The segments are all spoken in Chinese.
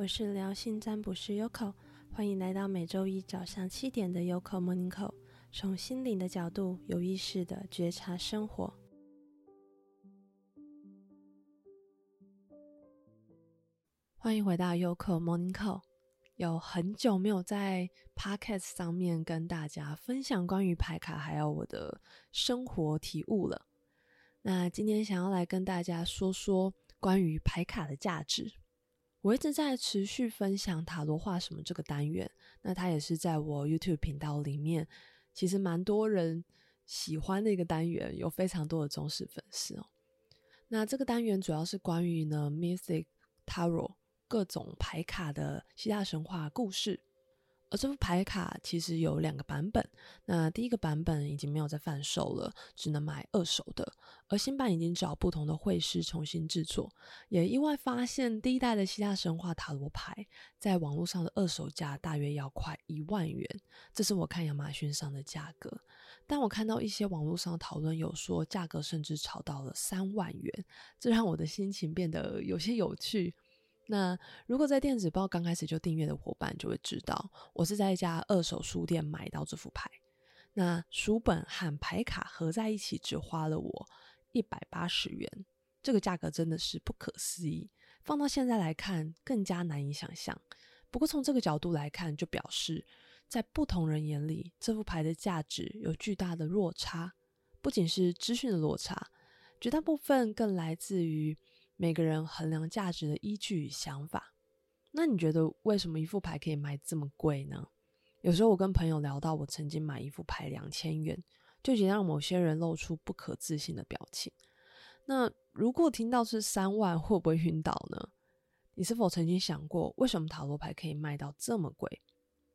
我是疗心占卜师 Yoko，欢迎来到每周一早上七点的 Yoko Morning Call，从心灵的角度有意识的觉察生活。欢迎回到 Yoko Morning Call，有很久没有在 Podcast 上面跟大家分享关于牌卡还有我的生活体悟了。那今天想要来跟大家说说关于牌卡的价值。我一直在持续分享塔罗画什么这个单元，那它也是在我 YouTube 频道里面，其实蛮多人喜欢的一个单元，有非常多的忠实粉丝哦。那这个单元主要是关于呢，Mystic Tarot 各种牌卡的希腊神话故事。而这副牌卡其实有两个版本，那第一个版本已经没有在贩售了，只能买二手的。而新版已经找不同的绘师重新制作，也意外发现第一代的希腊神话塔罗牌在网络上的二手价大约要快一万元，这是我看亚马逊上的价格。但我看到一些网络上讨论有说价格甚至炒到了三万元，这让我的心情变得有些有趣。那如果在电子报刚开始就订阅的伙伴就会知道，我是在一家二手书店买到这副牌。那书本和牌卡合在一起只花了我一百八十元，这个价格真的是不可思议。放到现在来看，更加难以想象。不过从这个角度来看，就表示在不同人眼里，这副牌的价值有巨大的落差。不仅是资讯的落差，绝大部分更来自于。每个人衡量价值的依据与想法，那你觉得为什么一副牌可以卖这么贵呢？有时候我跟朋友聊到，我曾经买一副牌两千元，就已经让某些人露出不可置信的表情。那如果听到是三万，会不会晕倒呢？你是否曾经想过，为什么塔罗牌可以卖到这么贵？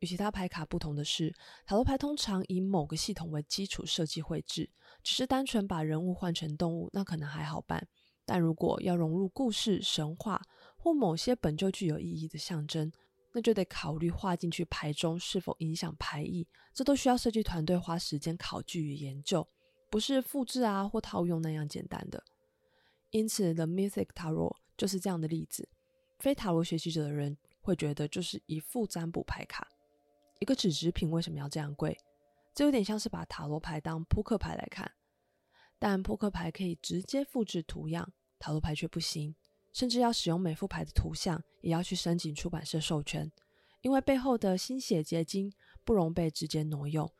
与其他牌卡不同的是，塔罗牌通常以某个系统为基础设计绘制，只是单纯把人物换成动物，那可能还好办。但如果要融入故事、神话或某些本就具有意义的象征，那就得考虑画进去牌中是否影响牌意，这都需要设计团队花时间考据与研究，不是复制啊或套用那样简单的。因此，The Mythic Tarot 就是这样的例子。非塔罗学习者的人会觉得，就是一副占卜牌卡，一个纸制品为什么要这样贵？这有点像是把塔罗牌当扑克牌来看。但扑克牌可以直接复制图样，塔罗牌却不行，甚至要使用每副牌的图像，也要去申请出版社授权，因为背后的心血结晶不容被直接挪用，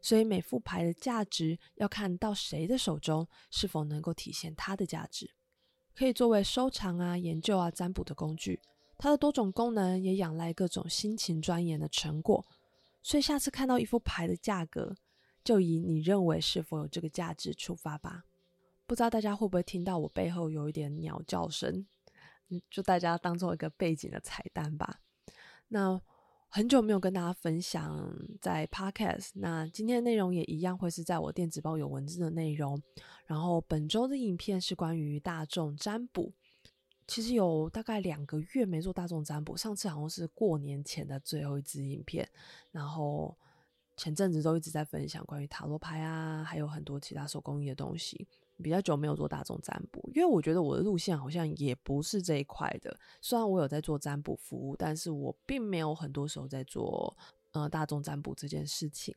所以每副牌的价值要看到谁的手中，是否能够体现它的价值，可以作为收藏啊、研究啊、占卜的工具。它的多种功能也仰赖各种辛勤钻研的成果，所以下次看到一副牌的价格，就以你认为是否有这个价值出发吧。不知道大家会不会听到我背后有一点鸟叫声？嗯，就大家当做一个背景的彩蛋吧。那很久没有跟大家分享在 Podcast，那今天的内容也一样会是在我电子报有文字的内容。然后本周的影片是关于大众占卜。其实有大概两个月没做大众占卜，上次好像是过年前的最后一支影片，然后。前阵子都一直在分享关于塔罗牌啊，还有很多其他手工艺的东西。比较久没有做大众占卜，因为我觉得我的路线好像也不是这一块的。虽然我有在做占卜服务，但是我并没有很多时候在做呃大众占卜这件事情。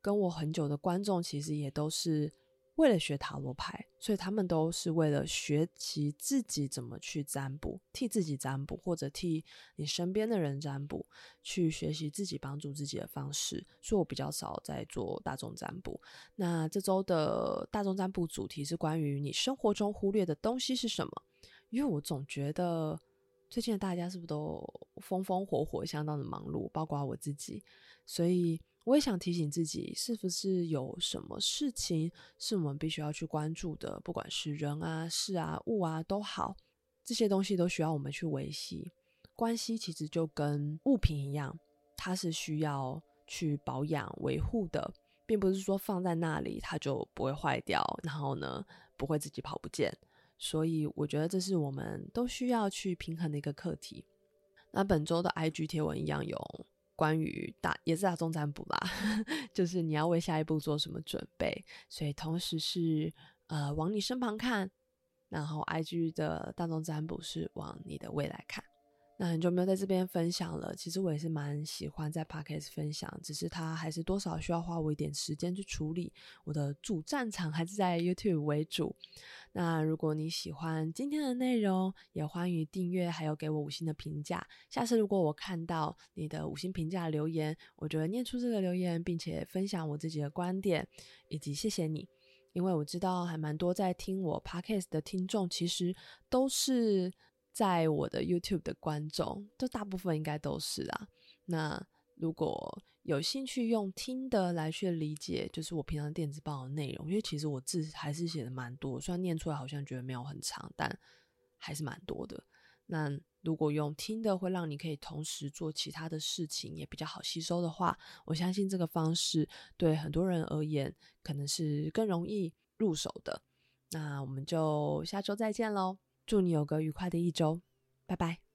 跟我很久的观众其实也都是。为了学塔罗牌，所以他们都是为了学习自己怎么去占卜，替自己占卜，或者替你身边的人占卜，去学习自己帮助自己的方式。所以我比较少在做大众占卜。那这周的大众占卜主题是关于你生活中忽略的东西是什么？因为我总觉得最近的大家是不是都风风火火，相当的忙碌，包括我自己，所以。我也想提醒自己，是不是有什么事情是我们必须要去关注的？不管是人啊、事啊、物啊都好，这些东西都需要我们去维系。关系其实就跟物品一样，它是需要去保养维护的，并不是说放在那里它就不会坏掉，然后呢，不会自己跑不见。所以我觉得这是我们都需要去平衡的一个课题。那本周的 IG 贴文一样有。关于大也是大众占卜啦，就是你要为下一步做什么准备，所以同时是呃往你身旁看，然后 IG 的大众占卜是往你的未来看。那很久没有在这边分享了，其实我也是蛮喜欢在 Podcast 分享，只是它还是多少需要花我一点时间去处理。我的主战场还是在 YouTube 为主。那如果你喜欢今天的内容，也欢迎订阅，还有给我五星的评价。下次如果我看到你的五星评价留言，我就会念出这个留言，并且分享我自己的观点，以及谢谢你，因为我知道还蛮多在听我 Podcast 的听众，其实都是。在我的 YouTube 的观众，这大部分应该都是啊。那如果有兴趣用听的来去理解，就是我平常电子报的内容，因为其实我字还是写的蛮多，虽然念出来好像觉得没有很长，但还是蛮多的。那如果用听的会让你可以同时做其他的事情，也比较好吸收的话，我相信这个方式对很多人而言可能是更容易入手的。那我们就下周再见喽。祝你有个愉快的一周，拜拜。